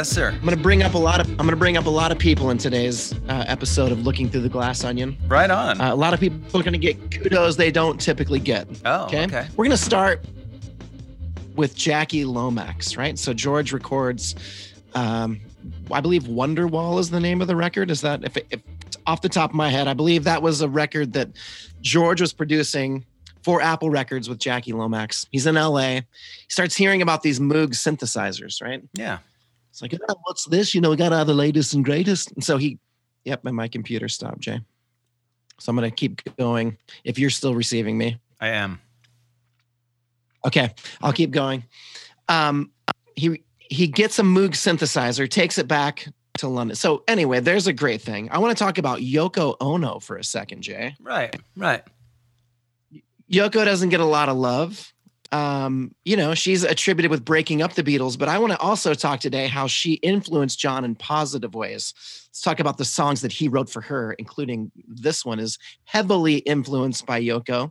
Yes, sir. I'm gonna bring up a lot of I'm gonna bring up a lot of people in today's uh, episode of Looking Through the Glass Onion. Right on. Uh, a lot of people are gonna get kudos they don't typically get. oh, okay. We're gonna start with Jackie Lomax, right? So George records, um, I believe Wonderwall is the name of the record. Is that if, if off the top of my head, I believe that was a record that George was producing for Apple Records with Jackie Lomax. He's in LA. He starts hearing about these Moog synthesizers, right? Yeah. It's like, oh, what's this? You know, we got all the latest and greatest. And so he, yep, and my computer stopped, Jay. So I'm going to keep going if you're still receiving me. I am. Okay, I'll keep going. Um, he he gets a Moog synthesizer, takes it back to London. So anyway, there's a great thing. I want to talk about Yoko Ono for a second, Jay. Right. Right. Yoko doesn't get a lot of love. Um, you know, she's attributed with breaking up the Beatles, but I want to also talk today how she influenced John in positive ways. Let's talk about the songs that he wrote for her, including this one is heavily influenced by Yoko,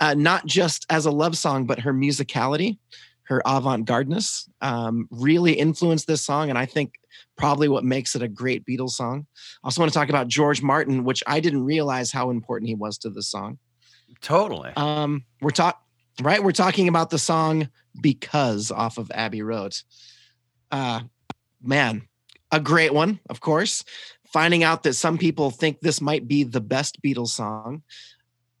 uh, not just as a love song, but her musicality, her avant-gardeness, um, really influenced this song, and I think probably what makes it a great Beatles song. I also want to talk about George Martin, which I didn't realize how important he was to this song. Totally. Um, we're talking right. We're talking about the song "Because" off of Abbey Road. Uh, man, a great one, of course. Finding out that some people think this might be the best Beatles song.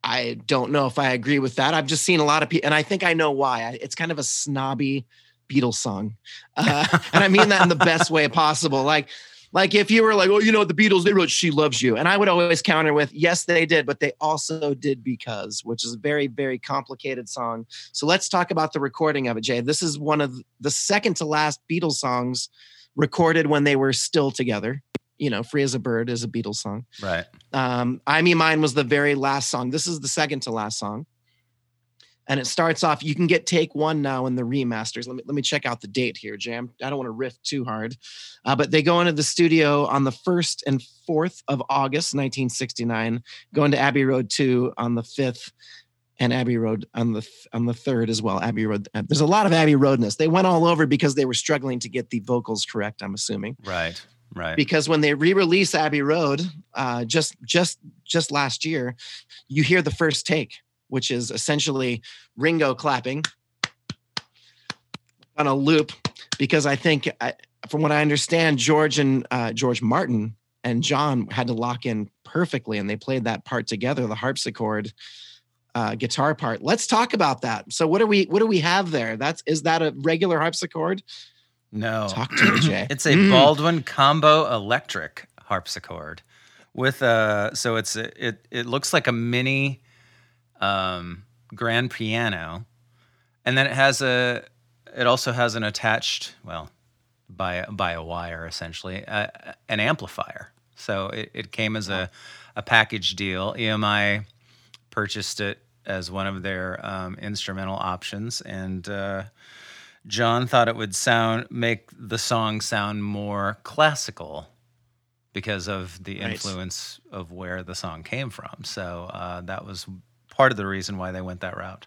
I don't know if I agree with that. I've just seen a lot of people, and I think I know why. It's kind of a snobby Beatles song, uh, and I mean that in the best way possible. Like like if you were like, oh, you know, the Beatles, they wrote She Loves You. And I would always counter with, yes, they did, but they also did Because, which is a very, very complicated song. So let's talk about the recording of it, Jay. This is one of the second to last Beatles songs recorded when they were still together. You know, Free as a Bird is a Beatles song. Right. Um, I Me Mine was the very last song. This is the second to last song and it starts off you can get take one now in the remasters. Let me let me check out the date here jam. I don't want to riff too hard. Uh, but they go into the studio on the 1st and 4th of august 1969 going to abbey road 2 on the 5th and abbey road on the on the 3rd as well. Abbey road uh, there's a lot of abbey roadness. They went all over because they were struggling to get the vocals correct i'm assuming. Right. Right. because when they re-release abbey road uh, just just just last year you hear the first take which is essentially ringo clapping. On a loop because i think I, from what i understand george and uh, george martin and john had to lock in perfectly and they played that part together the harpsichord uh, guitar part. Let's talk about that. So what do we what do we have there? That's is that a regular harpsichord? No. talk to me jay. It's a Mm. Baldwin combo electric harpsichord with a so it's a, it it looks like a mini um, grand piano, and then it has a it also has an attached well by by a wire essentially uh, an amplifier. So it, it came as a a package deal. EMI purchased it as one of their um, instrumental options and. Uh, John thought it would sound make the song sound more classical because of the Right. influence of where the song came from. So uh, that was part of the reason why they went that route.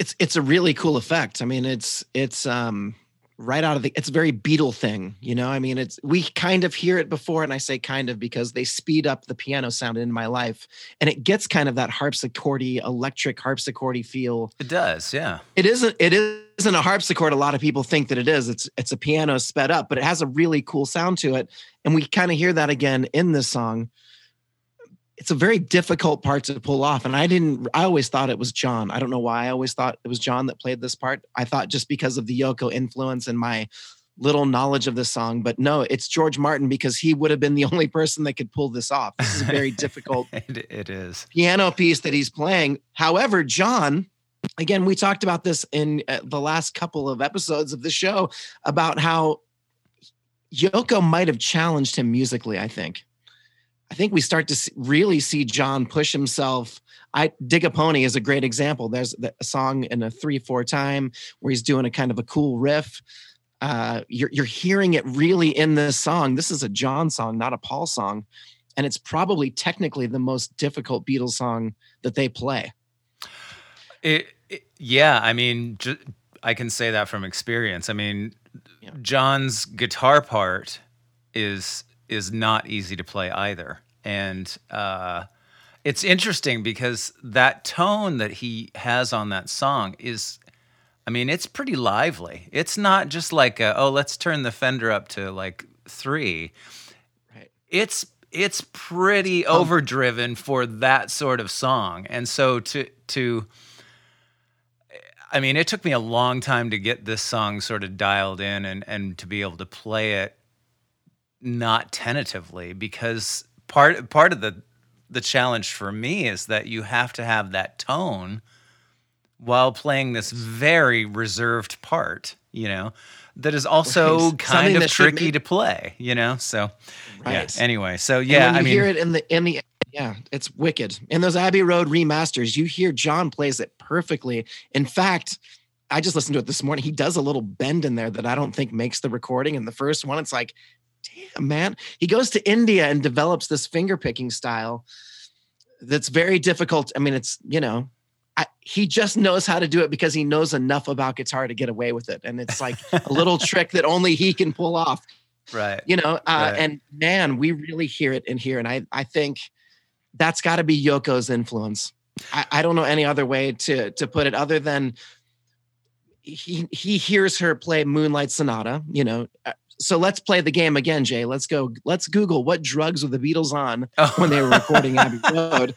it's it's a really cool effect. I mean, it's it's um right out of the it's a very Beatle thing, you know. I mean, it's we kind of hear it before, and I say kind of because they speed up the piano sound in my life, and it gets kind of that harpsichordy, electric harpsichordy feel. It does, yeah. It isn't it isn't a harpsichord. A lot of people think that it is. It's it's a piano sped up, but it has a really cool sound to it, and we kind of hear that again in this song. It's a very difficult part to pull off, and I didn't. I always thought it was John. I don't know why. I always thought it was John that played this part. I thought just because of the Yoko influence and my little knowledge of this song, but no, it's George Martin because he would have been the only person that could pull this off. This is a very difficult it, it is. piano piece that he's playing. However, John, again, we talked about this in uh, the last couple of episodes of the show about how Yoko might have challenged him musically. I think. I think we start to really see John push himself. I dig a pony is a great example. There's a song in a three four time where he's doing a kind of a cool riff. Uh, you're you're hearing it really in this song. This is a John song, not a Paul song, and it's probably technically the most difficult Beatles song that they play. It, it- yeah, I mean, ju- I can say that from experience. I mean, John's guitar part is is not easy to play either, and uh, it's interesting because that tone that he has on that song is. I mean, it's pretty lively. It's not just like, a, oh, let's turn the Fender up to like three. Right. It's it's pretty overdriven for that sort of song. And so to to I mean, it took me a long time to get this song sort of dialed in and and to be able to play it not tentatively because part part of the the challenge for me is that you have to have that tone while playing this very reserved part, you know that is also kind of tricky to play, you know? So, right. yeah. Anyway, so yeah, I mean, you hear it in the, in the, yeah, it's wicked. In those Abbey Road remasters, you hear John plays it perfectly. In fact, I just listened to it this morning. He does a little bend in there that I don't think makes the recording. In the first one, it's like, damn, man. He goes to India and develops this finger picking style that's very difficult. I mean, it's, you know, I, he just knows how to do it because he knows enough about guitar to get away with it. And it's like a little trick that only he can pull off. Right. You know, uh, right. and man, we really hear it in here. And I, I think that's got to be Yoko's influence. I, I don't know any other way to, to put it other than he, he hears her play Moonlight Sonata, you know, uh, so let's play the game again, Jay. Let's go. Let's Google what drugs were the Beatles on oh. when they were recording Abbey Road.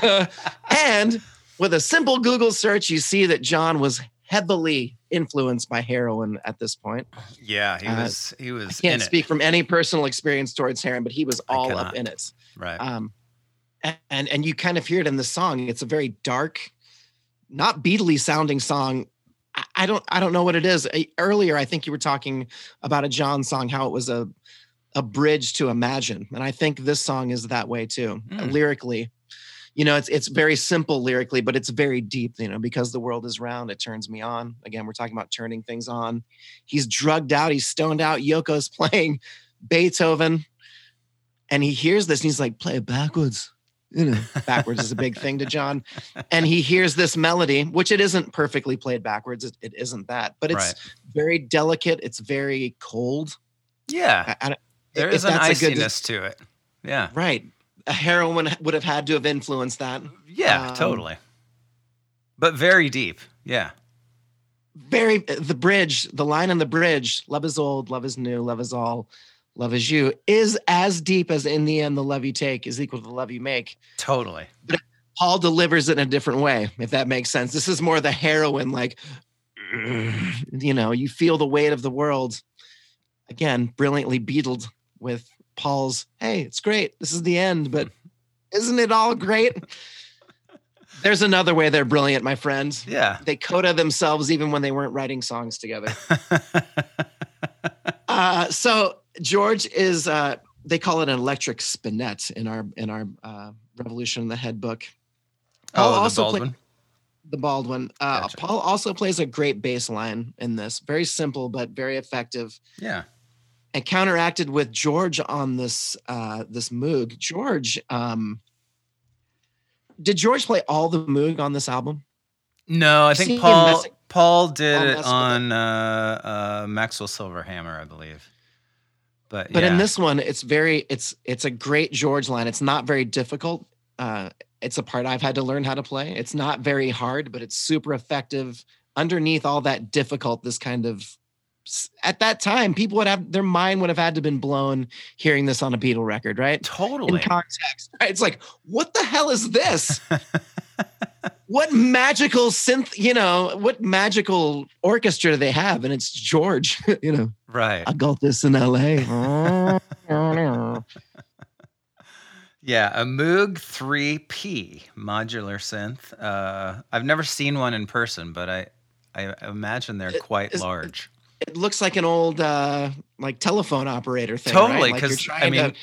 and with a simple Google search, you see that John was heavily influenced by heroin at this point. Yeah, he uh, was. He was. I can't speak it. from any personal experience towards heroin, but he was all up in it. Right. Um, and and you kind of hear it in the song. It's a very dark, not Beatly sounding song. I don't I don't know what it is. Earlier, I think you were talking about a John song, how it was a a bridge to imagine, and I think this song is that way too, mm. lyrically you know, it's it's very simple lyrically, but it's very deep, you know, because the world is round, it turns me on. Again, we're talking about turning things on. He's drugged out, he's stoned out. Yoko's playing Beethoven, and he hears this and he's like, play it backwards. You know, backwards is a big thing to John. And he hears this melody, which it isn't perfectly played backwards. It, it isn't that, but it's right. very delicate. It's very cold. Yeah. I, I, there is an iciness good, to it. Yeah. Right a heroin would have had to have influenced that. Yeah, um, totally. But very deep. Yeah. Very the bridge, the line on the bridge, love is old, love is new, love is all, love is you, is as deep as in the end the love you take is equal to the love you make. Totally. But Paul delivers it in a different way, if that makes sense. This is more the heroin, like you know, you feel the weight of the world. Again, brilliantly beatled with Paul's, hey, it's great. This is the end, but isn't it all great? There's another way they're brilliant, my friends. Yeah. They coda themselves even when they weren't writing songs together. uh, so George is uh, they call it an electric spinet in our in our uh, Revolution in the Head book. Paul oh, also Baldwin. Play, the Baldwin. Uh, gotcha. Paul also plays a great bass line in this. Very simple but very effective. Yeah and counteracted with George on this uh, this Moog. George, um, did George play all the Moog on this album? No, I think Paul Paul did it on uh, uh, Maxwell Silverhammer, I believe. But but yeah. in this one, it's very it's it's a great George line. It's not very difficult. Uh, it's a part I've had to learn how to play. It's not very hard, but it's super effective. Underneath all that difficult, this kind of at that time, people would have their mind would have had to been blown hearing this on a Beatle record, right? Totally. In context, right? It's like, what the hell is this? what magical synth, you know, what magical orchestra do they have? And it's George, you know. Right. I got this in LA. yeah, a Moog 3P modular synth. Uh, I've never seen one in person, but I I imagine they're quite large it looks like an old uh like telephone operator thing. Totally, because right? like I mean,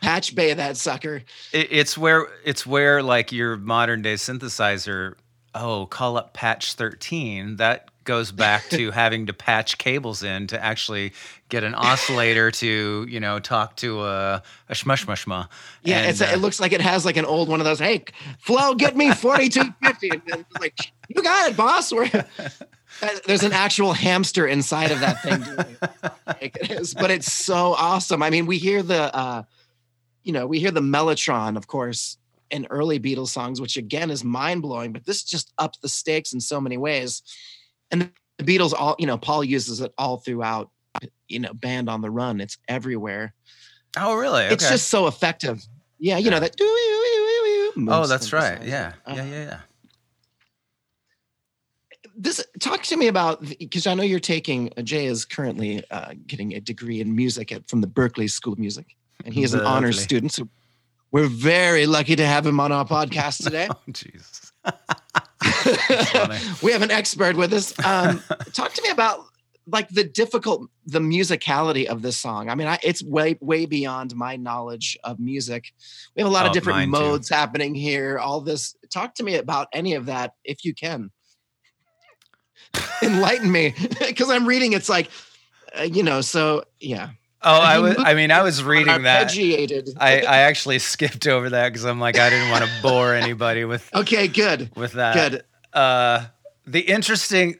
patch bay that sucker. It, it's where it's where like your modern day synthesizer. Oh, call up patch thirteen. That goes back to having to patch cables in to actually get an oscillator to you know talk to a, a shmushmushma. Yeah, and, uh, it looks like it has like an old one of those. Hey, Flo, get me forty two fifty. Like you got it, boss. We're There's an actual hamster inside of that thing. like it is, but it's so awesome. I mean, we hear the, uh, you know, we hear the Mellotron, of course, in early Beatles songs, which again is mind blowing. But this just ups the stakes in so many ways. And the Beatles, all you know, Paul uses it all throughout. You know, Band on the Run. It's everywhere. Oh, really? It's just so effective. Yeah, you know that. Oh, that's right. Yeah, yeah, yeah, yeah this talk to me about because I know you're taking uh, Jay is currently uh, getting a degree in music at, from the Berklee School of Music, and he is an honors student. So we're very lucky to have him on our podcast today. oh, Jesus. we have an expert with us. Um, talk to me about like the difficult the musicality of this song. I mean, I, it's way way beyond my knowledge of music. We have a lot oh, of different modes too. happening here. All this. Talk to me about any of that if you can enlighten me because I'm reading. It's like, uh, you know, so yeah. Oh, I was. I mean, I was reading that. I, I actually skipped over that because I'm like, I didn't want to bore anybody with. Okay, good. With that, good. Uh, the interesting,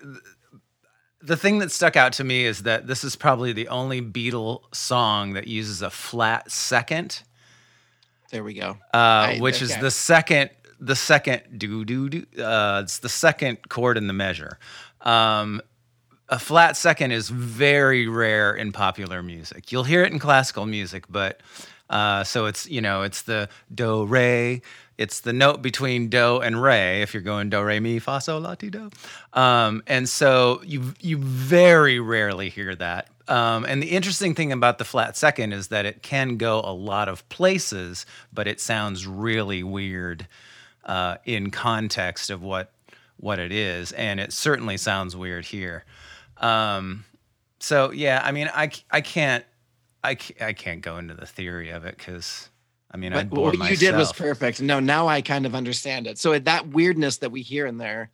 the thing that stuck out to me is that this is probably the only Beatle song that uses a flat second. There we go. Uh, I, which okay. is the second, the second do do do. Uh, it's the second chord in the measure. Um, a flat second is very rare in popular music. You'll hear it in classical music, but uh, so it's you know it's the do re. It's the note between do and re. If you're going do re mi fa sol la ti do, um, and so you you very rarely hear that. Um, and the interesting thing about the flat second is that it can go a lot of places, but it sounds really weird uh, in context of what what it is, and it certainly sounds weird here. Um, so yeah, I mean, I I can't I I can't go into the theory of it because. I mean, but what myself. you did was perfect. No, now I kind of understand it. So that weirdness that we hear in there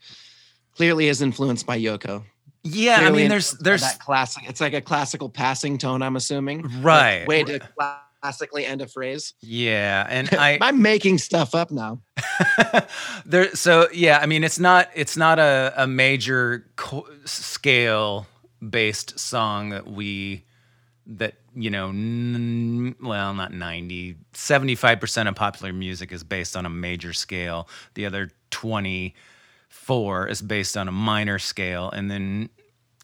clearly is influenced by Yoko. Yeah, clearly I mean, there's there's that classic. It's like a classical passing tone. I'm assuming, right? way to classically end a phrase. Yeah, and I I'm making stuff up now. there, so yeah, I mean, it's not it's not a a major co- scale based song that we that you know n- well not 90 75% of popular music is based on a major scale the other 24 is based on a minor scale and then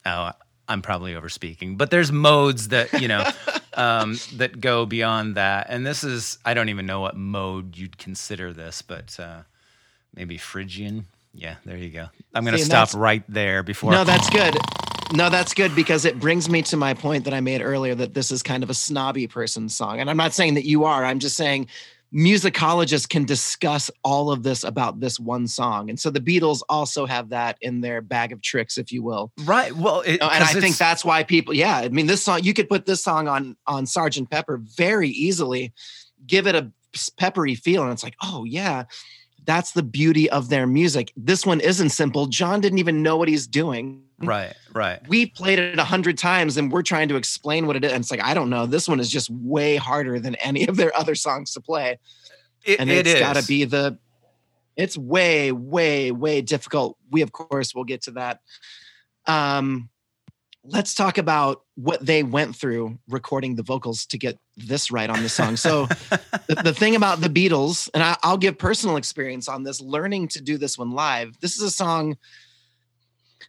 oh i'm probably overspeaking but there's modes that you know um, that go beyond that. And this is, I don't even know what mode you'd consider this, but uh, maybe Phrygian. Yeah, there you go. I'm going to stop right there before. No, that's good. No, that's good because it brings me to my point that I made earlier that this is kind of a snobby person's song. And I'm not saying that you are, I'm just saying musicologists can discuss all of this about this one song. And so the Beatles also have that in their bag of tricks, if you will. Right. Well, it, and I think that's why people, yeah, I mean, this song, you could put this song on, on Sergeant Pepper very easily, give it a peppery feel. And it's like, oh yeah, that's the beauty of their music. This one isn't simple. John didn't even know what he's doing. Right, right. We played it a hundred times and we're trying to explain what it is. And it's like, I don't know. This one is just way harder than any of their other songs to play. It, and it's got to be the, it's way, way, way difficult. We, of course, will get to that. Um, let's talk about what they went through recording the vocals to get this right on the song. So, the, the, thing about the Beatles, and I, I'll give personal experience on this, learning to do this one live. This is a song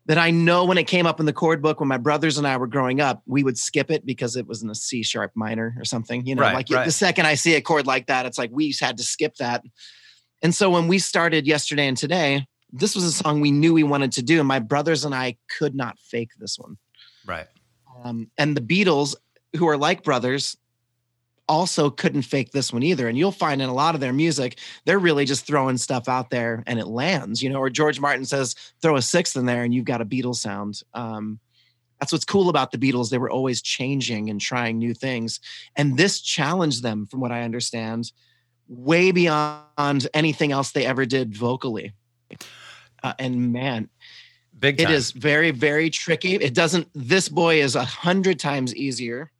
that I know when it came up in the chord book when my brothers and I were growing up, we would skip it because it was in a C sharp minor or something. You know, right, like right. the second I see a chord like that, it's like we had to skip that. And so when we started yesterday and today, this was a song we knew we wanted to do, and my brothers and I could not fake this one. Right. Um, and the Beatles, who are like brothers, also couldn't fake this one either. And you'll find in a lot of their music, they're really just throwing stuff out there and it lands, you know, or George Martin says, throw a sixth in there and you've got a Beatles sound. Um, that's what's cool about the Beatles. They were always changing and trying new things. And this challenged them, from what I understand, way beyond anything else they ever did vocally. Uh, and man, Big time. it is very, very tricky. It doesn't, this boy is a hundred times easier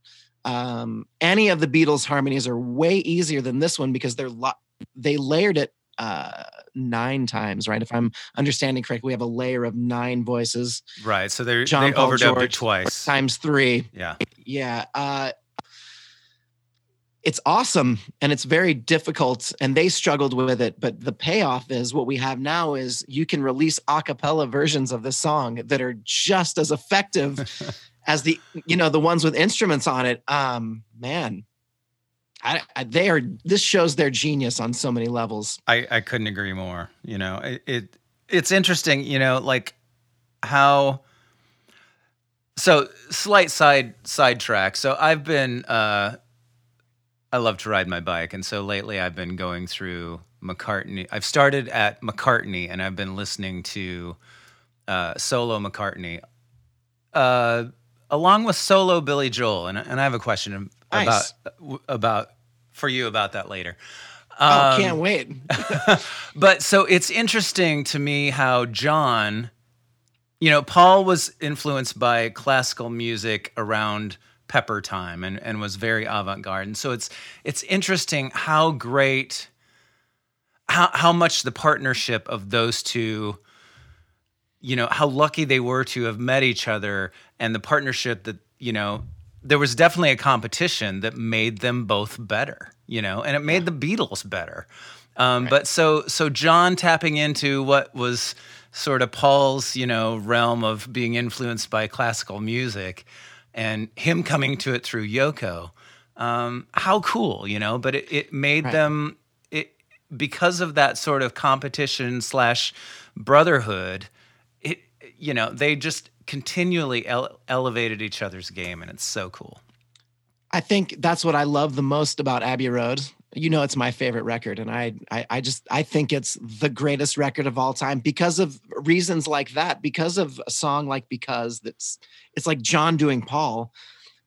um, any of the Beatles harmonies are way easier than this one because they're lo- they layered it uh, nine times, right? If I'm understanding correctly, we have a layer of nine voices. Right. So they're, John they Paul overdubbed it twice. times three. Yeah. Yeah. Uh, it's awesome and it's very difficult and they struggled with it but the payoff is what we have now is you can release a cappella versions of this song that are just as effective as the you know the ones with instruments on it um man I, I they are this shows their genius on so many levels I, I couldn't agree more. You know, it, it it's interesting, you know, like how so slight side sidetrack. So I've been uh I love to ride my bike and so lately I've been going through McCartney. I've started at McCartney and I've been listening to uh solo McCartney uh along with solo Billy Joel and and I have a question Nice. about about for you about that later. oh Um, can't wait but so it's interesting to me how John, you know, Paul was influenced by classical music around Pepper time and, and was very avant-garde. And so it's it's interesting how great how how much the partnership of those two you know how lucky they were to have met each other and the partnership that you know there was definitely a competition that made them both better you know and it made the beatles better. Um, but so so john tapping into what was sort of paul's you know realm of being influenced by classical music and him coming to it through yoko um, how cool you know but it, it made Right. them it because of that sort of competition slash brotherhood it you know they just continually ele- elevated each other's game and it's so cool I think that's what I love the most about Abbey Road. You know, it's my favorite record, and I, I, I just, I think it's the greatest record of all time because of reasons like that. Because of a song like "Because," that's, it's like John doing Paul.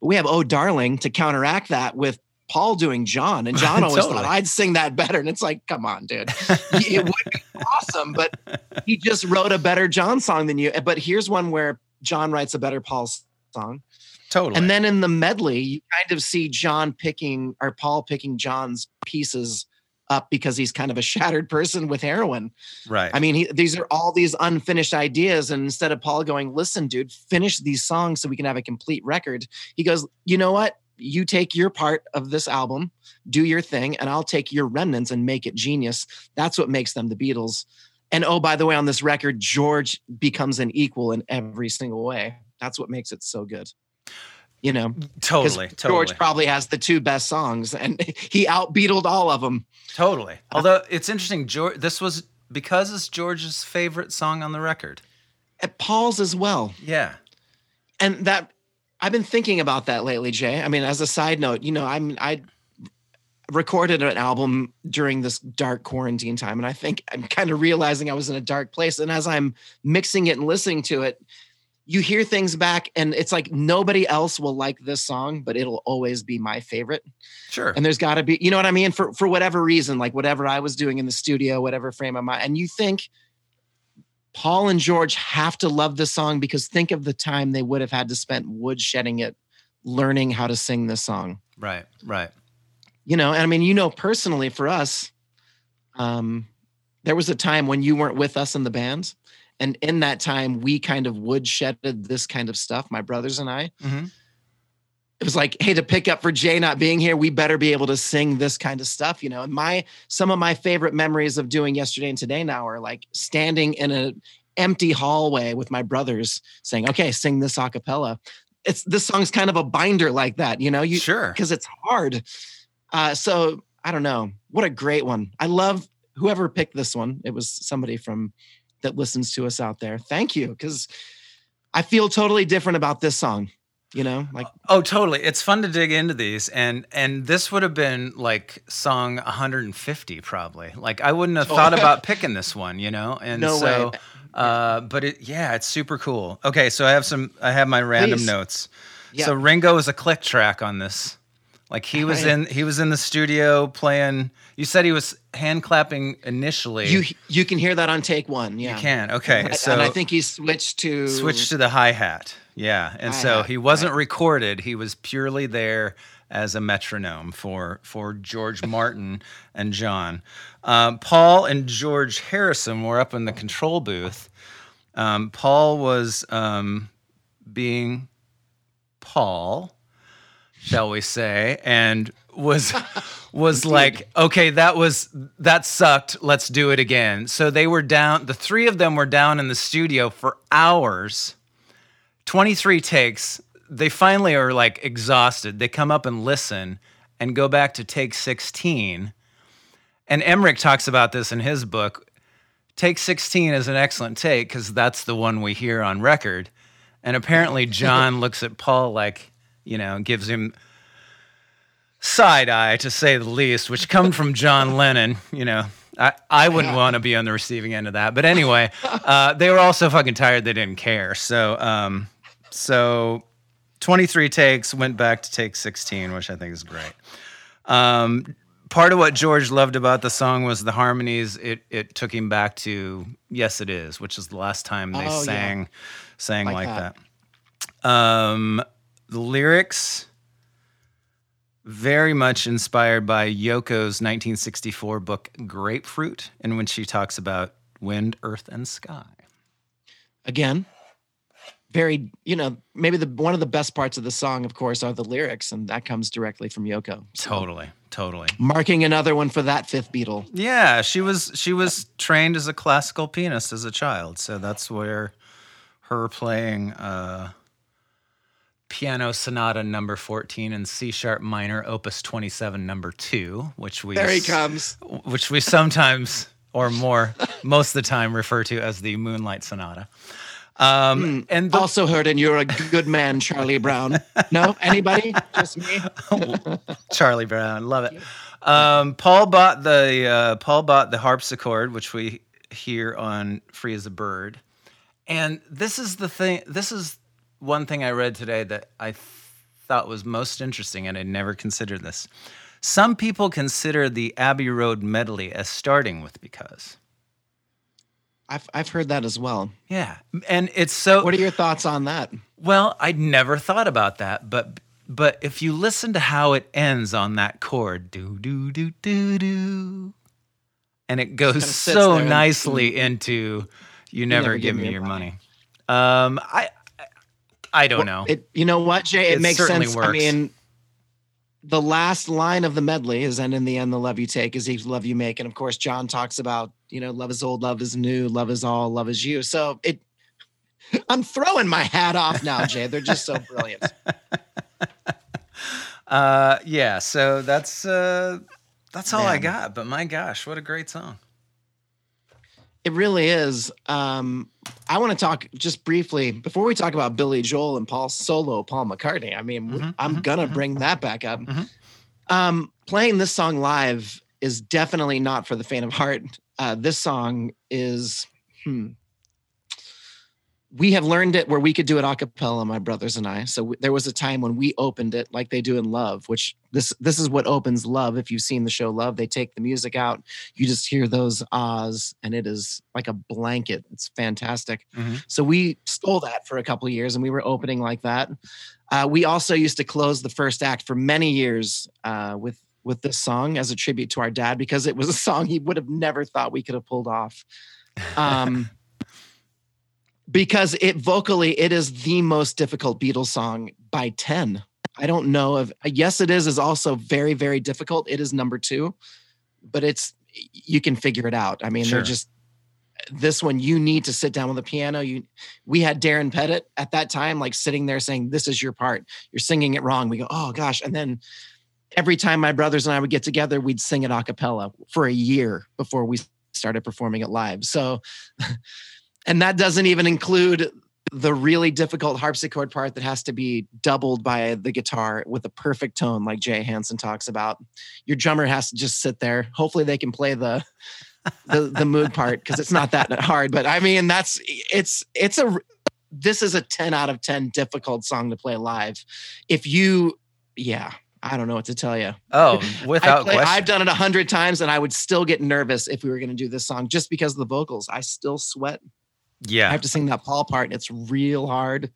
We have "Oh Darling" to counteract that with Paul doing John, and John always Totally. thought I'd sing that better, and it's like, come on, dude, it would be awesome, but he just wrote a better John song than you. But here's one where John writes a better Paul song. Totally And then in the medley, you kind of see John picking or Paul picking John's pieces up because he's kind of a shattered person with heroin. right I mean, he, these are all these unfinished ideas. And instead of Paul going, listen, dude, finish these songs so we can have a complete record, he goes, you know what? You take your part of this album, do your thing, and I'll take your remnants and make it genius. That's what makes them the Beatles. And oh, by the way, on this record, George becomes an equal in every single way. That's what makes it so good. You know, totally totally George probably has the two best songs, and he outbeatled all of them. totally although it's interesting george this was because it's george's favorite song on the record At Paul's as well. yeah and that I've been thinking about that lately, Jay. I mean, as a side note, you know, I'm I recorded an album during this dark quarantine time, and I think I'm kind of realizing I was in a dark place. And as I'm mixing it and listening to it, you hear things back, and it's like nobody else will like this song, but it'll always be my favorite. sure And there's got to be, you know what I mean, for for whatever reason, like whatever I was doing in the studio, whatever frame of mind, and you think. Paul and George have to love this song because think of the time they would have had to spend woodshedding it, learning how to sing this song. right right You know, and I mean, you know, personally for us, um, there was a time when you weren't with us in the band. And in that time, we kind of woodshedded this kind of stuff, my brothers and I. hmm it was like, hey, to pick up for Jay not being here, we better be able to sing this kind of stuff, you know. And my some of my favorite memories of doing yesterday and today now are like standing in an empty hallway with my brothers saying, okay, sing this a cappella. It's this song's kind of a binder like that, you know, you sure because it's hard. Uh, so I don't know. What a great one. I love whoever picked this one. It was somebody from that listens to us out there. Thank you. Cause I feel totally different about this song. You know, like Oh, totally. It's fun to dig into these, and and this would have been like song 150 probably. Like I wouldn't have thought about picking this one, you know. And No so, way. uh, but it yeah, it's super cool. Okay, so I have some. I have my random Please. notes. Yeah. So Ringo is a click track on this. Like he was in he was in the studio playing. You said he was hand clapping initially. you you can hear that on take one. Yeah. You can okay. And I- So and I think he switched to switch to the hi hat. Yeah, and so Hi-hat, he wasn't recorded. He was purely there as a metronome for for George Martin and John. Um, Paul and George Harrison were up in the control booth. Um, Paul was um, being Paul, shall we say, and was was like, okay, that was that sucked. Let's do it again. So they were down. The three of them were down in the studio for hours. Twenty three takes. They finally are like exhausted. They come up and listen and go back to take sixteen. And Emerick talks about this in his book. Take 16 is an excellent take because that's the one we hear on record. And apparently, John looks at Paul like, you know, gives him side eye to say the least, which come from John Lennon. You know, I, I wouldn't want to be on the receiving end of that. But anyway, uh, they were all so fucking tired they didn't care. So, um, so 23 takes went back to take 16, which I think is great. Um, part of what George loved about the song was the harmonies. It it took him back to "Yes It Is," which is the last time they Oh, yeah. sang sang like, Like that. that. Um, the lyrics very much inspired by Yoko's 1964 book Grapefruit, in which she talks about wind, earth, and sky. Again, very, you know, maybe the one of the best parts of the song, of course, are the lyrics, and that comes directly from Yoko. So, Totally, totally. Marking another one for that fifth Beatle. Yeah, she was she was trained as a classical pianist as a child, so that's where her playing uh, piano sonata number 14 in C sharp minor, opus 27 number 2, which we There he comes. which we sometimes or more most of the time refer to as the Moonlight Sonata. Um, and the, Also heard, and you're a good man, Charlie Brown. No, anybody? Just me. Charlie Brown, love it. Um, Paul bought the uh, Paul bought the harpsichord, which we hear on "Free as a Bird," and this is the thing. This is one thing I read today that I th- thought was most interesting, and I never considered this. Some people consider the Abbey Road medley as starting with "Because." I've I've heard that as well. Yeah, and it's so. What are your thoughts on that? Well, I'd never thought about that, but but if you listen to how it ends on that chord, do do do do do, and it goes so there and- nicely into "You never, give, me your money." Um, I I- don't know. It, you know what, Jay? It, It makes sense. I mean, the last line of the medley is, "And in the end, the love you take is each love you make." And of course, John talks about, you know, love is old, love is new, love is all, love is you. So it, I'm throwing my hat off now, Jay. They're just so brilliant. Uh, yeah, so that's uh, that's all I got. But my gosh, what a great song! It really is. Um, I want to talk just briefly before we talk about Billy Joel and Paul solo, Paul McCartney. I mean, Mhm, I'm mhm, gonna mhm. bring that back up. Mhm. Um, playing this song live is definitely not for the faint of heart. Uh, this song is. Hmm, we have learned it where we could do it a cappella, my brothers and I. So w- there was a time when we opened it like they do in Love, which this this is what opens Love. If you've seen the show Love, they take the music out, you just hear those ahs, and it is like a blanket. It's fantastic. Mhm. So we stole that for a couple of years, and we were opening like that. Uh, we also used to close the first act for many years uh, with with this song as a tribute to our dad because it was a song he would have never thought we could have pulled off. Um, because it vocally it is the most difficult Beatles song by 10. I don't know if yes it is is also very very difficult. It is number 2, but it's you can figure it out. I mean Sure. they're just this one you need to sit down with the piano. You we had Darren Pettit at that time like sitting there saying this is your part. You're singing it wrong. We go, "Oh gosh." And then every time my brothers and I would get together, we'd sing it a cappella for a year before we started performing it live. So, and that doesn't even include the really difficult harpsichord part that has to be doubled by the guitar with a perfect tone, like Jay Hansen talks about. Your drummer has to just sit there. Hopefully, they can play the the the Moog part because it's not that hard. But I mean, that's it's it's a this is a 10 out of 10 difficult song to play live. If you, yeah, I don't know what to tell you. Oh, without play, question. I've done it a hundred times, and I would still get nervous if we were going to do this song just because of the vocals. I still sweat. I have to sing that Paul part, it's real hard.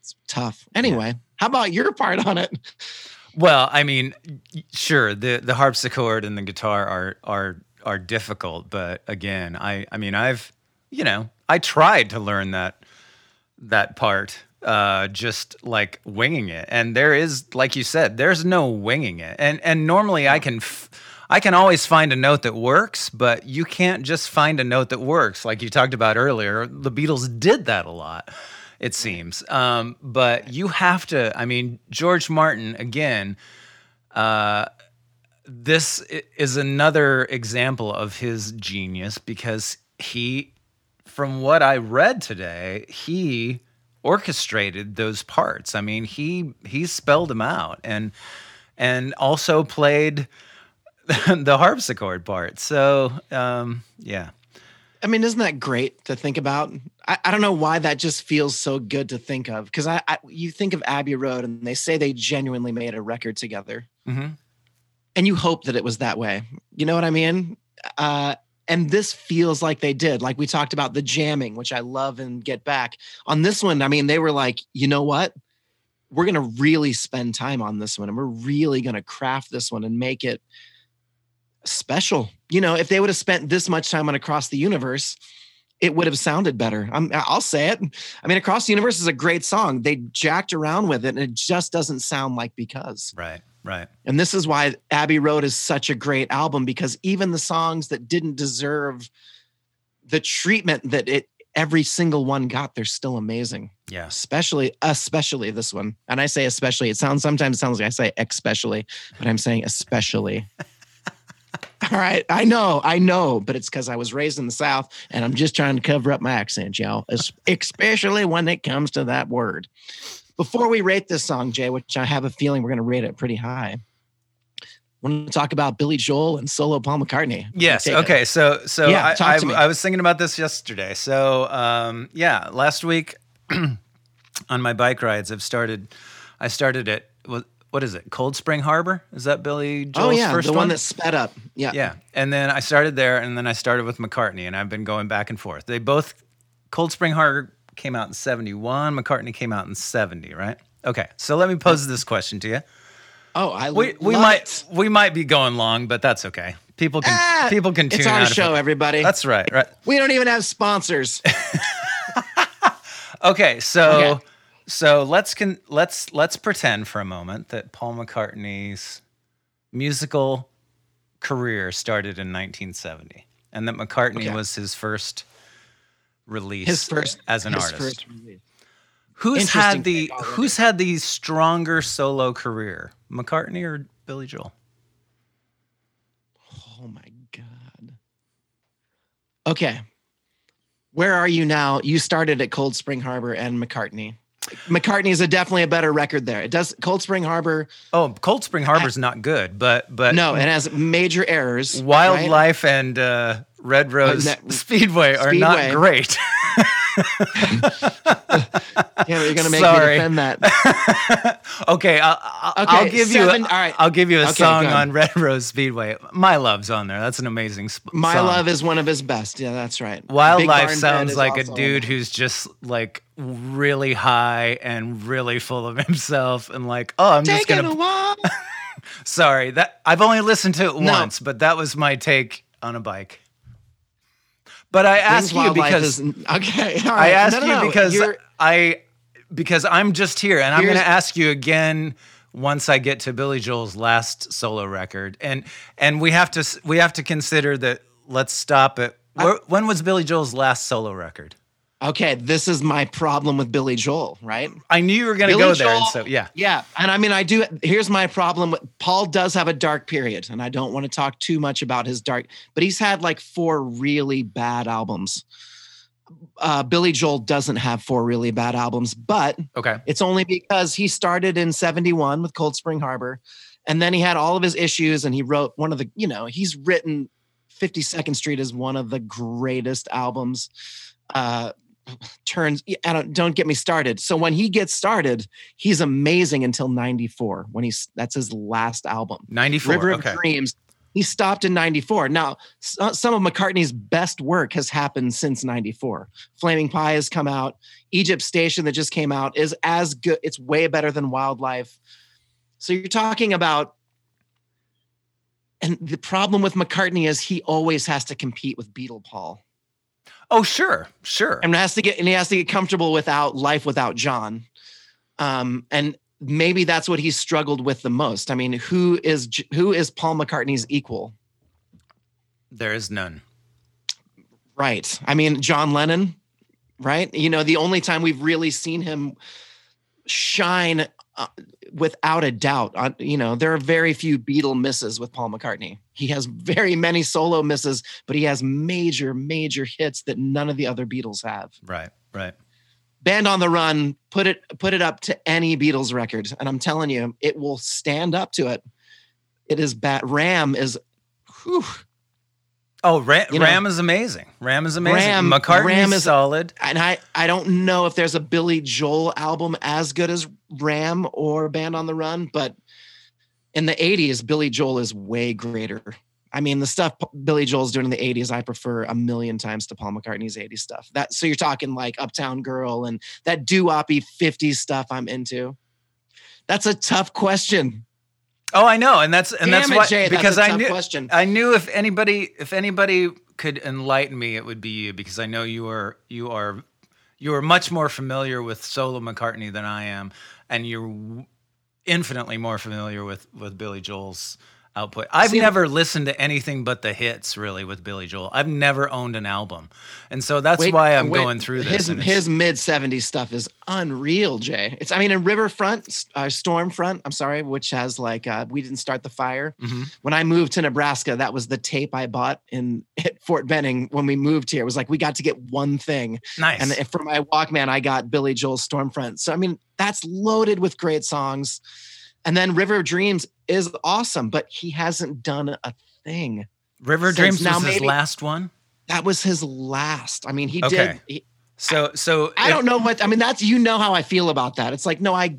It's tough. Anyway, how about your part on it? Well, I mean, sure, the the harpsichord and the guitar are are are difficult, but again, I I mean, I've you know, I tried to learn that that part uh just like winging it and there is like you said there's no winging it and and normally i can f- i can always find a note that works but you can't just find a note that works. Like you talked about earlier the beatles did that a lot it seems. Um but you have to i mean george martin again uh this is another example of his genius because he from what I read today, he orchestrated those parts. I mean, he he spelled them out and and also played the harpsichord part. So um, yeah, I mean, isn't that great to think about? I, I don't know why that just feels so good to think of. Because I, I, you think of Abbey Road, and they say they genuinely made a record together, hmm and you hope that it was that way. You know what I mean? Uh, and this feels like they did. Like we talked about the jamming, which I love and get back. On this one, I mean, they were like, you know what? We're gonna really spend time on this one, and we're really gonna craft this one and make it special. You know, if they would have spent this much time on Across the Universe, it would have sounded better. I'm, I'll say it. I mean, Across the Universe is a great song. They jacked around with it, and it just doesn't sound like because. right, right, And this is why Abbey Road is such a great album because even the songs that didn't deserve the treatment that it every single one got, they're still amazing. yeah, Especially, especially this one. And I say especially. It sounds sometimes it sounds like I say especially, but I'm saying especially. All right, I know, I know, but it's because I was raised in the South, and I'm just trying to cover up my accent, y'all. Especially when it comes to that word. Before we rate this song, Jay, which I have a feeling we're going to rate it pretty high, I want to talk about Billy Joel and solo Paul McCartney. yes. Take it. Okay, so so Yeah, I, I. I was thinking about this yesterday. So um, yeah, last week on my bike rides, I've started. I started at what is it? Cold Spring Harbor? Is that Billy Joel's Oh yeah, first the one one that sped up. Yeah. Yeah. And then I started there and then I started with McCartney and I've been going back and forth. They both Cold Spring Harbor came out in 71, McCartney came out in 70, right? Okay. So let me pose this question to you. Oh, I We we love might it. we might be going long, but that's okay. People can Ah, people can tune It's our show, everybody. That's right. Right. we don't even have sponsors. Okay, so Okay. So let's con- let's let's pretend for a moment that Paul McCartney's musical career started in 1970, and that McCartney Okay. was his first release His first as an his artist. who's had the who's had the stronger solo career, McCartney or Billy Joel? Oh my god. Okay. Where are you now? You started at Cold Spring Harbor and McCartney. McCartney is a definitely a better record there. It does Cold Spring Harbor. Oh, Cold Spring Harbor's not good, but but No, it has major errors. right? Wildlife and uh, Red Rose ne- Speedway are not great. Yeah, you're gonna make Sorry. me defend that. okay, I'll, I'll, Okay, I'll give seven- you. all right. I'll give you a Okay, song on Red Rose Speedway. My Love's on there. That's an amazing sp- My song. Love is one of his best. Yeah, that's right. Wildlife sounds like a dude who's just like really high and really full of himself and like, oh, I'm just Taking gonna. a walk. Sorry, that I've only listened to it No. once, but that was my take on a bike. But I ask you because is- okay. All I ask No, no, you no. because You're- I because I'm just here and I'm going to ask you again once I get to Billy Joel's last solo record. And and we have to we have to consider that let's stop it. When was Billy Joel's last solo record? Okay. This is my problem with Billy Joel, right? I knew you were going to go there and so yeah. Yeah, and I mean, I do. Here's my problem. with Paul does have a dark period, and I don't want to talk too much about his dark. But he's had like four really bad albums. Uh, Billy Joel doesn't have four really bad albums, but Okay. it's only because he started in '71 with Cold Spring Harbor, and then he had all of his issues, and he wrote one of the. You know, he's written 52nd Street is one of the greatest albums. Uh, turns I don't don't get me started. So when he gets started, he's amazing until 94 when he's that's his last album. 94. River of. Dreams. He stopped in 94. Now, uh, some of McCartney's best work has happened since 94. Flaming Pie has come out. Egypt Station that just came out is as good. It's way better than Wildlife. So you're talking about, and the problem with McCartney is he always has to compete with Beatle Paul, Oh, sure, sure. and has to get and he has to get comfortable without life without John, um, and maybe that's what he struggled with the most. I mean, who is who is Paul McCartney's equal? There is none. Right. I mean, John Lennon, right? You know, the only time we've really seen him shine uh, without a doubt, uh, you know, there are very few Beatle misses with Paul McCartney. He has very many solo misses, but he has major, major hits that none of the other Beatles have. Right, right. Band on the Run, put it put it up to any Beatles record, and I'm telling you, it will stand up to it. It is bat Ram is, whew, Oh, Ram, Ram is amazing. Ram is amazing. Ram- McCartney Ram is solid. and I I don't know if there's a Billy Joel album as good as Ram or Band on the Run, but in the 80s, Billy Joel is way greater. I mean, the stuff Billy Joel's doing in the 80s, I prefer a million times to Paul McCartney's 80s stuff. That so you're talking like Uptown Girl and that doo-woppy 50s stuff I'm into. That's a tough question. Oh, I know, and that's and Damn that's it, why Jay, because I knew question. I knew if anybody if anybody could enlighten me, it would be you because I know you are you are you are much more familiar with solo McCartney than I am, and you're w- infinitely more familiar with with Billy Joel's output. I've See- never listened to anything but the hits really with Billy Joel. I've never owned an album, and so that's Wait, why I'm wait, going through this. His his mid 70s stuff is unreal, Jay. It's I mean in Riverfront, uh, Stormfront, I'm sorry, which has like uh, we didn't start the fire. Mhm. When I moved to Nebraska, that was the tape I bought in at Fort Benning when we moved here. It was like we got to get one thing. nice. And for my Walkman, I got Billy Joel's Stormfront. So I mean, that's loaded with great songs. And then River of Dreams is awesome, but he hasn't done a thing. River Dreams now was his last one. That was his last. I mean, he Okay. did. He, So so I if- don't know what I mean. That's you know how I feel about that. It's like no, I.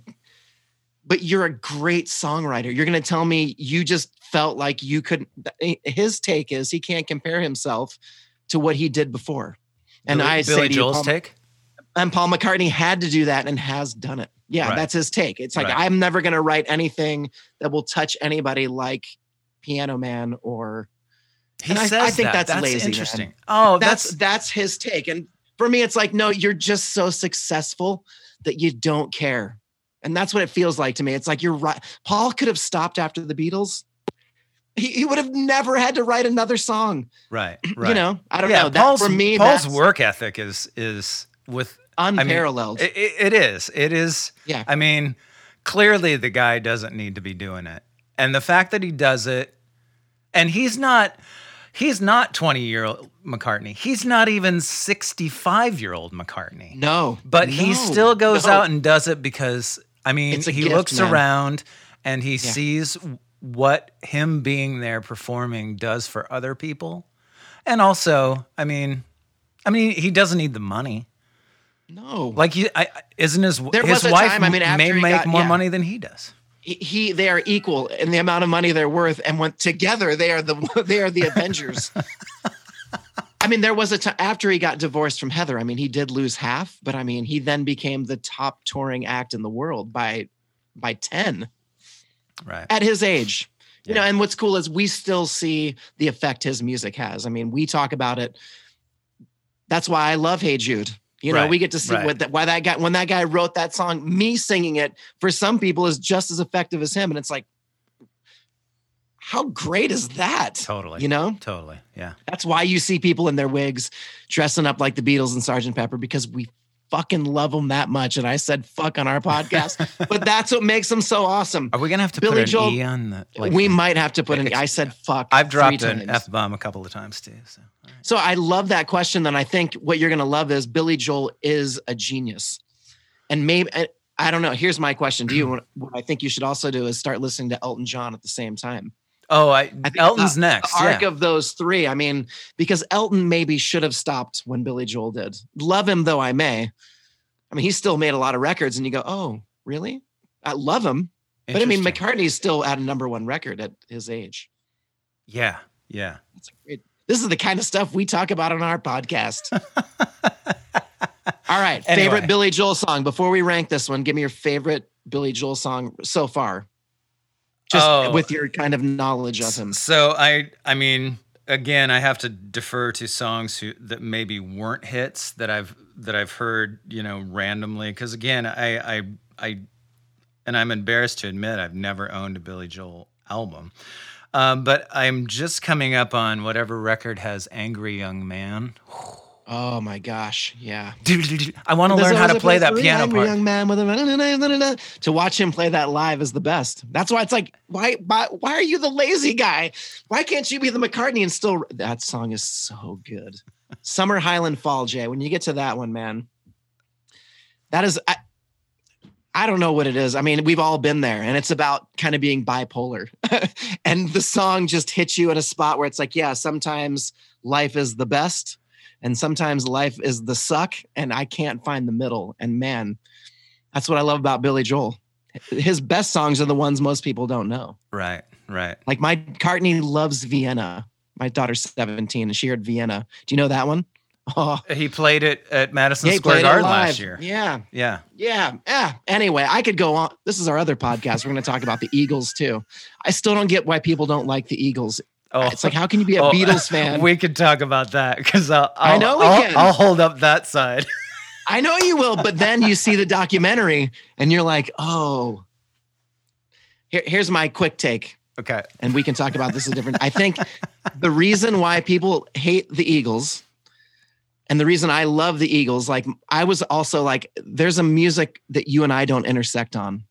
But you're a great songwriter. You're going to tell me you just felt like you could. Eh, his take is he can't compare himself to what he did before, and Billy, I Billy say to you, Joel's Paul, take. and Paul McCartney had to do that and has done it. Yeah, Right. that's his take. It's like Right. I'm never going to write anything that will touch anybody like Piano Man or He And I- I think that. that's lazy, man. interesting. Oh, that's that's that's his take. And for me, it's like, no, you're just so successful that you don't care. And that's what it feels like to me. It's like you're right. Paul could have stopped after the Beatles. He, he would have never had to write another song. right. Right. You know, I don't yeah, know. Paul's, that for me, Paul's work ethic is is with unparalleled. it, it- it is. It is. Yeah. I mean, clearly the guy doesn't need to be doing it, and the fact that he does it, and he's not. He's not 20 year old McCartney. He's not even 65 year old McCartney. no, But he still goes no. out and does it because I mean he gift, looks man. around and he sees what him being there performing does for other people. And also, I mean, I mean he doesn't need the money. No. Like he I, isn't his There his was a wife time, I mean, may make got- more yeah. money than he does. he, he they are equal in the amount of money they're worth and when together they are the they are the avengers i mean there was a time after he got divorced from heather i mean he did lose half but i mean he then became the top touring act in the world by by 10 Right. at his age you know and what's cool is we still see the effect his music has i mean we talk about it that's why i love hey jude you know Right, we get to see right. what that why that guy when that guy wrote that song me singing it for some people is just as effective as him and it's like how great is that Totally. you know Totally. Yeah. that's why you see people in their wigs dressing up like the beatles and sergeant pepper because we fucking love them that much and i said fuck on our podcast but that's what makes them so awesome Are we gonna have to Billy put an Joel- E on the like we might have to put an. Ex- I said fuck. I've dropped an. F bomb a couple of times too. So right. So I love that question. Then I think what you're gonna love is Billy Joel is a genius, and maybe eh, I, I don't know. Here's my question to you. What I think you should also do is start listening to Elton John at the same time. Oh, I, think Elton's the- next. The arc yeah. of those three. I mean, because Elton maybe should have stopped when Billy Joel did. Love him though I may. I mean, he still made a lot of records, and you go, oh, really? I love him, but I mean, McCartney's still at a number one record at his age. Yeah, yeah. Great. This is the kind of stuff we talk about on our podcast. All right, Anyway. favorite Billy Joel song. Before we rank this one, give me your favorite Billy Joel song so far. Just Oh. with your kind of knowledge of him. So I, I mean, again, I have to defer to songs who, that maybe weren't hits that I've that I've heard, you know, randomly. Because again, I, I, I, and I'm embarrassed to admit I've never owned a Billy Joel album. Um, but I'm just coming up on whatever record has "Angry Young Man." Oh my gosh, yeah. I want to learn how to play that piano part. Young man with a to watch him play that live is the best. That's why it's like, why, why, why are you the lazy guy? Why can't you be the McCartney and still? That song is so good. Summer Highland Fall, Jay. When you get to that one, man, that is. I, I don't know what it is. I mean, we've all been there, and it's about kind of being bipolar. and the song just hits you at a spot where it's like, yeah, sometimes life is the best, and sometimes life is the suck, and I can't find the middle. And man, that's what I love about Billy Joel. His best songs are the ones most people don't know. Right, right. Like my Cartney loves Vienna. My daughter's 17 and she heard Vienna. Do you know that one? Oh, He played it at Madison yeah, Square Garden last year. Yeah, Yeah. yeah, yeah. Anyway, I could go on. This is our other podcast. We're going to talk about the Eagles too. I still don't get why people don't like the Eagles. Oh, It's like, how can you be a Oh, Beatles fan? We could talk about that because I'll, I I'll, know we I'll, can. I'll hold up that side. I know you will, but then you see the documentary and you're like, oh. Here, here's my quick take. Okay. and we can talk about this a different. I think the reason why people hate the Eagles and the reason I love the Eagles, like I was also like, there's a music that you and I don't intersect on,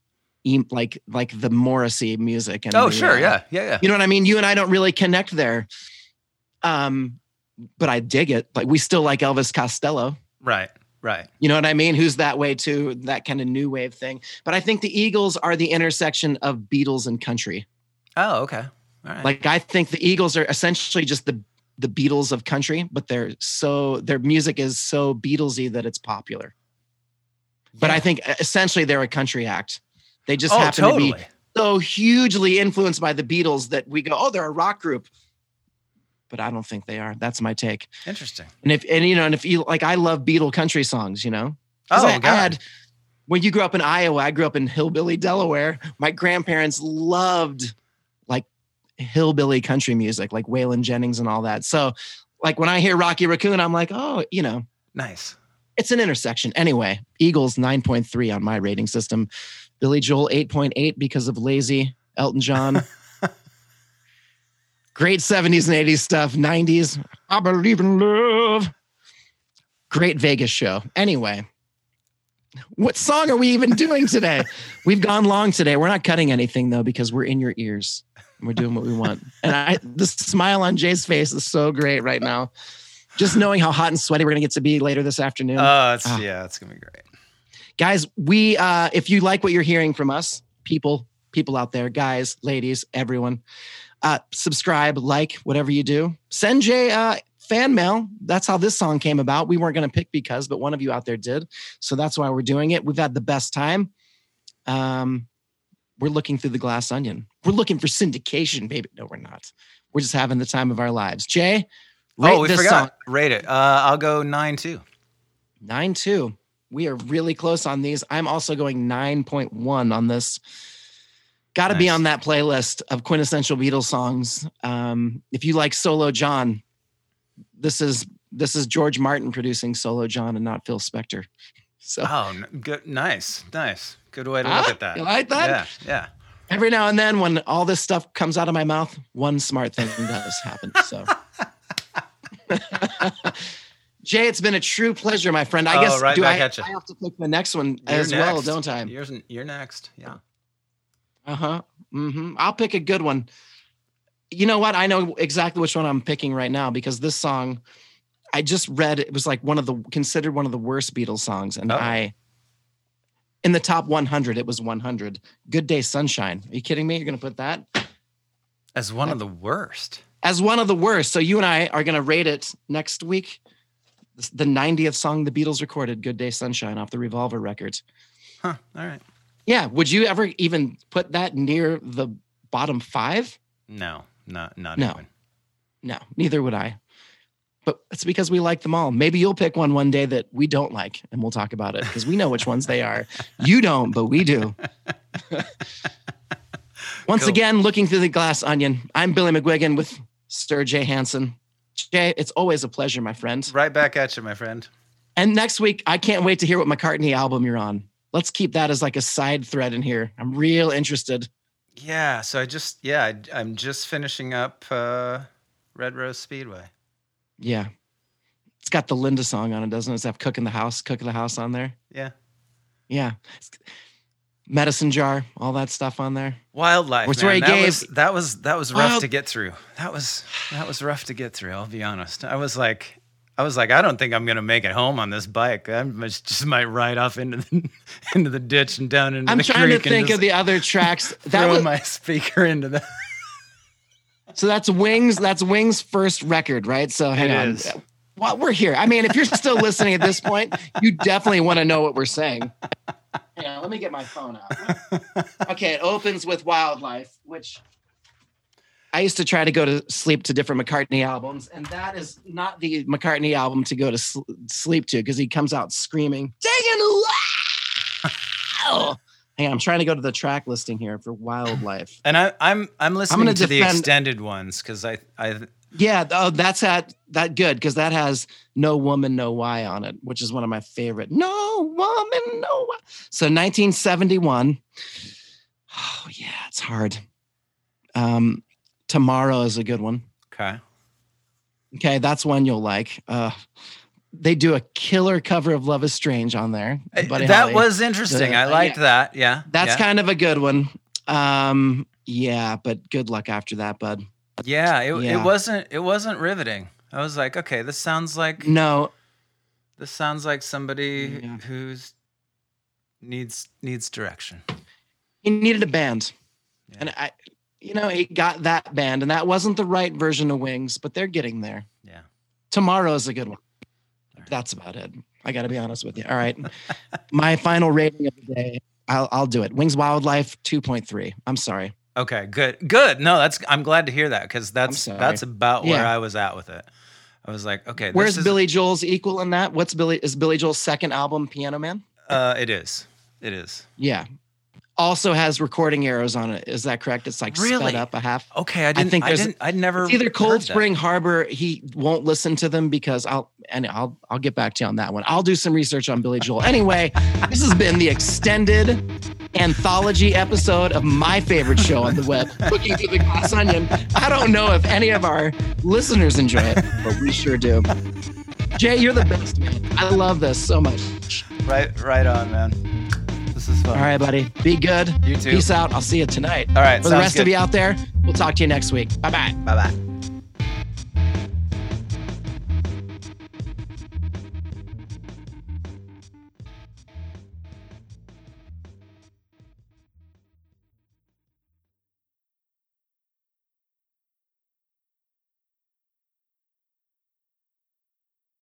like like the Morrissey music. And Oh, the, sure. uh, Yeah. Yeah. Yeah. you know what I mean. You and I don't really connect there. Um, but I dig it. Like we still like Elvis Costello. Right. Right. You know what I mean? Who's that way too? That kind of new wave thing. But I think the Eagles are the intersection of Beatles and country. Oh, okay. All right. Like I think the Eagles are essentially just the the Beatles of country, but they're so their music is so Beatlesy that it's popular. But I think essentially they're a country act. They just oh, happen totally. to be so hugely influenced by the Beatles that we go, oh, they're a rock group. But I don't think they are. That's my take. Interesting. And if and you know, and if you like, I love Beatle country songs. You know, Oh, I, I God. had when you grew up in Iowa, I grew up in hillbilly Delaware. My grandparents loved like hillbilly country music, like Waylon Jennings and all that. So, like when I hear Rocky Raccoon, I'm like, oh, you know, nice. it's an intersection. Anyway, Eagles 9.3 on my rating system. Billy Joel 8.8 because of lazy. Elton John. Great 70s and 80s stuff. 90s. I believe in love. Great Vegas show. Anyway, what song are we even doing today? We've gone long today. We're not cutting anything though because we're in your ears. We're doing what we want. And I the smile on Jay's face is so great right now. Just knowing how hot and sweaty we're gonna get to be later this afternoon. Oh, it's, Ah. yeah, it's gonna be great. Guys we uh if you like what you're hearing from us people people out there guys ladies everyone uh subscribe like whatever you do. Send jay uh fan mail. That's how this song came about. We weren't going to pick because but one of you out there did. So that's why we're doing it. We've had the best time. Um we're looking through the glass onion. We're looking for syndication baby. No we're not. We're just having the time of our lives. Jay rate oh, we this forgot. song. Rate it. Uh, I'll go nine two. Nine two. We are really close on these. I'm also going nine point one on this. Got to be on that playlist of quintessential Beatles songs. Um, if you like Solo John, this is this is George Martin producing Solo John and not Phil Spector. So Oh, good. Nice, nice. Good way to Ah, look at that. you like that? Yeah, yeah. every now and then, when all this stuff comes out of my mouth, one smart thing does happen. So. Jay, it's been a true pleasure, my friend. I Oh, guess right do I. I have to pick the next one You're as well, don't I? Yours, you're next. Yeah. Uh huh. Mm-hmm. I'll pick a good one. You know what? I know exactly which one I'm picking right now because this song, I just read it was like one of the considered one of the worst Beatles songs, and Oh. I in the top 100, it was 100. Good Day Sunshine. Are you kidding me? You're gonna put that As one of the worst. as one of the worst. So you and I are gonna rate it next week. The 90th song the Beatles recorded, "Good Day Sunshine" off the Revolver records. Huh. All right. Yeah. Would you ever even put that near the bottom five? No, not not No. even. No, neither would I. But it's because we like them all. Maybe you'll pick one one day that we don't like, and we'll talk about it because we know which ones they are. You don't, but we do. Once Cool. again, looking through the glass onion, I'm Billy McGuigan with Sir J. Hansen. Jay, it's always a pleasure, my friend. Right back at you, my friend. And next week, I can't wait to hear what McCartney album you're on. Let's keep that as like a side thread in here. I'm real interested. Yeah. So I just yeah I, I'm just finishing up uh, Red Rose Speedway. Yeah. It's got the Linda song on it, doesn't it? Does it have Cook in the House, Cook in the House on there? Yeah. Yeah. Medicine Jar, all that stuff on there. Wildlife. Which man. where he that gave- was that was that was rough Wild- to get through. That was that was rough to get through. I'll be honest. I was like. I was like, I don't think I'm gonna make it home on this bike. I just might ride off into the into the ditch and down into. I'm the trying to creek think of the other tracks. That throw was, my speaker into the. so that's Wings. That's Wings' first record, right? So hang It on. is. Well, we're here. I mean, if you're still listening at this point, you definitely want to know what we're saying. Yeah, let me get my phone out. Okay, it opens with Wildlife, which I used to try to go to sleep to different McCartney albums, and that is not the McCartney album to go to sl- sleep to because he comes out screaming, "Taking a while." Hang on, I'm trying to go to the track listing here for Wildlife. And I, I'm I'm listening gonna to the extended ones because I I Yeah, oh, that's that that good because that has no woman, no why on it, which is one of my favorite. No woman, no why. So 1971. Oh yeah, it's hard. Um, tomorrow is a good one. okay. Okay, that's one you'll like. Uh, they do a killer cover of "Love Is Strange" on there. Buddy that Holly. was interesting. The- I liked yeah. that. Yeah. that's yeah. kind of a good one. Um, yeah, but good luck after that, bud. Yeah, it, Yeah. it wasn't it wasn't riveting. I was like, okay, this sounds like No, this sounds like somebody Yeah. who's needs needs direction. he needed a band. Yeah. And I, you know, he got that band, and that wasn't the right version of Wings, but they're getting there. Yeah. Tomorrow is a good one. That's about it. I got to be honest with you. All right. My final rating of the day, I'll, I'll do it. Wings Wildlife 2.3. I'm sorry. Okay, good. Good. No, that's I'm glad to hear that because that's that's about where Yeah. I was at with it. I was like, okay, Where's this is, Billy Joel's equal in that? What's Billy? Is Billy Joel's second album Piano Man? Uh, it is. It is. Yeah. Also has recording arrows on it. Is that correct? It's like Really? sped up a half. Okay, I didn't. I, think there's- didn't. I'd never. It's either heard Cold that. Spring Harbor. He won't listen to them because I'll and I'll I'll get back to you on that one. I'll do some research on Billy Joel. Anyway, this has been the extended anthology episode of my favorite show on the web, Looking Through the Glass Onion. I don't know if any of our listeners enjoy it, but we sure do. Jay, you're the best man. I love this so much. Right, right on, man. This is fun. All right, buddy. Be good. You too. Peace out. I'll see you tonight. All right. For the rest good. of you out there, we'll talk to you next week. Bye bye. Bye bye.